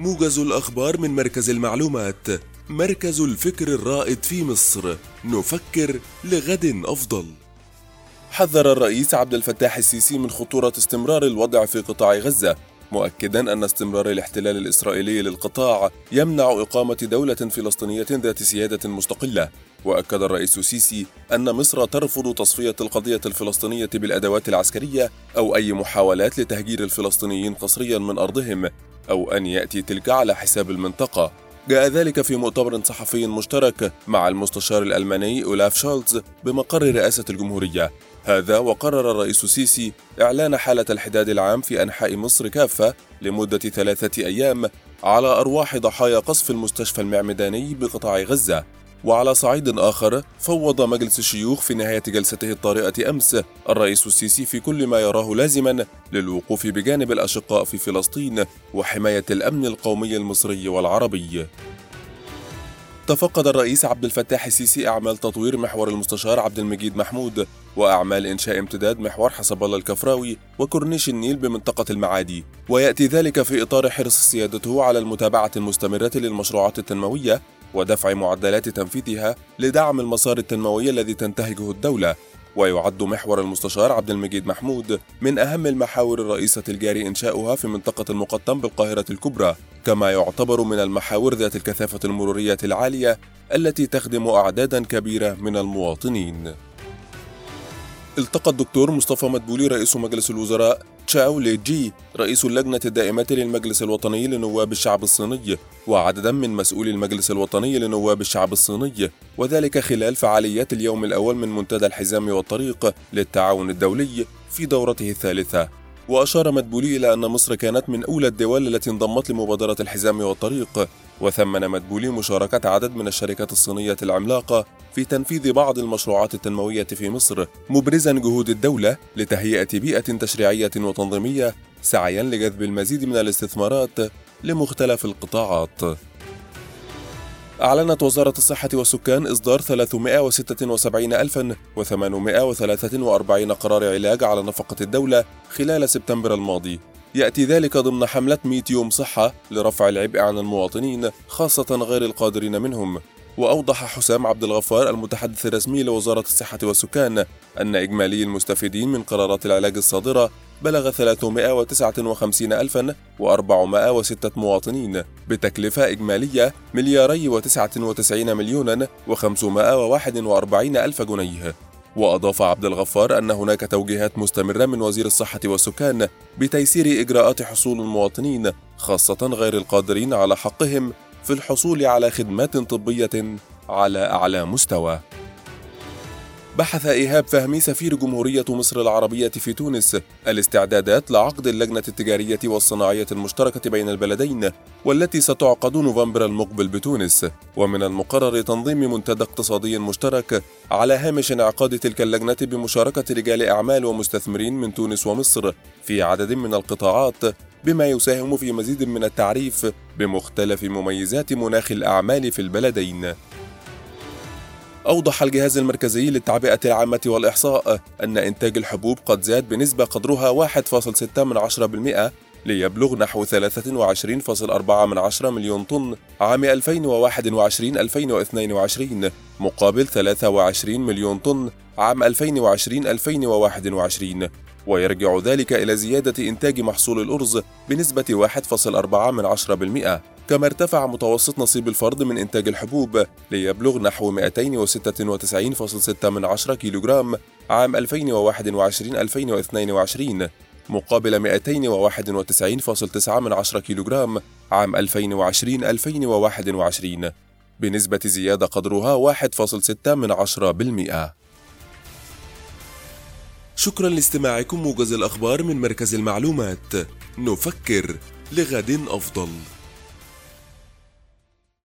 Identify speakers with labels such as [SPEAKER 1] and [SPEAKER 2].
[SPEAKER 1] موجز الأخبار من مركز المعلومات مركز الفكر الرائد في مصر. نفكر لغد أفضل. حذر الرئيس عبد الفتاح السيسي من خطورة استمرار الوضع في قطاع غزة مؤكدا أن استمرار الاحتلال الإسرائيلي للقطاع يمنع إقامة دولة فلسطينية ذات سيادة مستقلة. وأكد الرئيس السيسي أن مصر ترفض تصفية القضية الفلسطينية بالأدوات العسكرية أو أي محاولات لتهجير الفلسطينيين قسريا من أرضهم. أو أن يأتي تلك على حساب المنطقة. جاء ذلك في مؤتمر صحفي مشترك مع المستشار الألماني أولاف شولتز بمقر رئاسة الجمهورية. هذا وقرر الرئيس السيسي إعلان حالة الحداد العام في أنحاء مصر كافة لمدة ثلاثة أيام على أرواح ضحايا قصف المستشفى المعمداني بقطاع غزة. وعلى صعيد آخر فوض مجلس الشيوخ في نهاية جلسته الطارئة أمس الرئيس السيسي في كل ما يراه لازما للوقوف بجانب الأشقاء في فلسطين وحماية الأمن القومي المصري والعربي. تفقد الرئيس عبد الفتاح السيسي أعمال تطوير محور المستشار عبد المجيد محمود وأعمال إنشاء امتداد محور حسب الله الكفراوي وكورنيش النيل بمنطقة المعادي. ويأتي ذلك في إطار حرص سيادته على المتابعة المستمرة للمشروعات التنموية ودفع معدلات تنفيذها لدعم المسار التنموي الذي تنتهجه الدولة ويعد محور المستشار عبد المجيد محمود من أهم المحاور الرئيسة الجاري إنشاؤها في منطقة المقطم بالقاهرة الكبرى كما يعتبر من المحاور ذات الكثافة المرورية العالية التي تخدم أعدادا كبيرة من المواطنين. التقى الدكتور مصطفى مدبولي رئيس مجلس الوزراء تشاو لي جي رئيس اللجنة الدائمة للمجلس الوطني لنواب الشعب الصيني وعددا من مسؤولي المجلس الوطني لنواب الشعب الصيني وذلك خلال فعاليات اليوم الأول من منتدى الحزام والطريق للتعاون الدولي في دورته الثالثة. وأشار مدبولي إلى أن مصر كانت من أولى الدول التي انضمت لمبادرة الحزام والطريق وثمن مدبولي مشاركة عدد من الشركات الصينية العملاقة في تنفيذ بعض المشروعات التنموية في مصر مبرزا جهود الدولة لتهيئة بيئة تشريعية وتنظيمية سعيا لجذب المزيد من الاستثمارات لمختلف القطاعات. أعلنت وزارة الصحة والسكان إصدار 377843 قرار علاج على نفقة الدولة خلال سبتمبر الماضي. يأتي ذلك ضمن حملة 100 يوم صحة لرفع العبء عن المواطنين خاصة غير القادرين منهم. وأوضح حسام عبد الغفار المتحدث الرسمي لوزارة الصحة والسكان أن إجمالي المستفيدين من قرارات العلاج الصادرة بلغ 359,406 مواطنين بتكلفة إجمالية ملياري و99 مليون و541 ألف جنيه. وأضاف عبد الغفار أن هناك توجيهات مستمرة من وزير الصحة والسكان بتيسير إجراءات حصول المواطنين خاصة غير القادرين على حقهم في الحصول على خدمات طبية على أعلى مستوى. بحث إيهاب فهمي سفير جمهورية مصر العربية في تونس الاستعدادات لعقد اللجنة التجارية والصناعية المشتركة بين البلدين والتي ستعقد نوفمبر المقبل بتونس ومن المقرر تنظيم منتدى اقتصادي مشترك على هامش انعقاد تلك اللجنة بمشاركة رجال أعمال ومستثمرين من تونس ومصر في عدد من القطاعات بما يساهم في مزيد من التعريف بمختلف مميزات مناخ الأعمال في البلدين. أوضح الجهاز المركزي للتعبئة العامة والإحصاء أن إنتاج الحبوب قد زاد بنسبة قدرها 1.6% ليبلغ نحو 23.4 مليون طن عام 2021-2022 مقابل 23 مليون طن عام 2020-2021 ويرجع ذلك إلى زيادة إنتاج محصول الأرز بنسبة 1.4% كما ارتفع متوسط نصيب الفرد من إنتاج الحبوب ليبلغ نحو 296.6 كيلوغرام عام 2021-2022 مقابل 291.9 كيلوغرام عام 2020-2021 بنسبة زيادة قدرها 1.6 شكرا لاستماعكم موجز الأخبار من مركز المعلومات. نفكر لغد أفضل.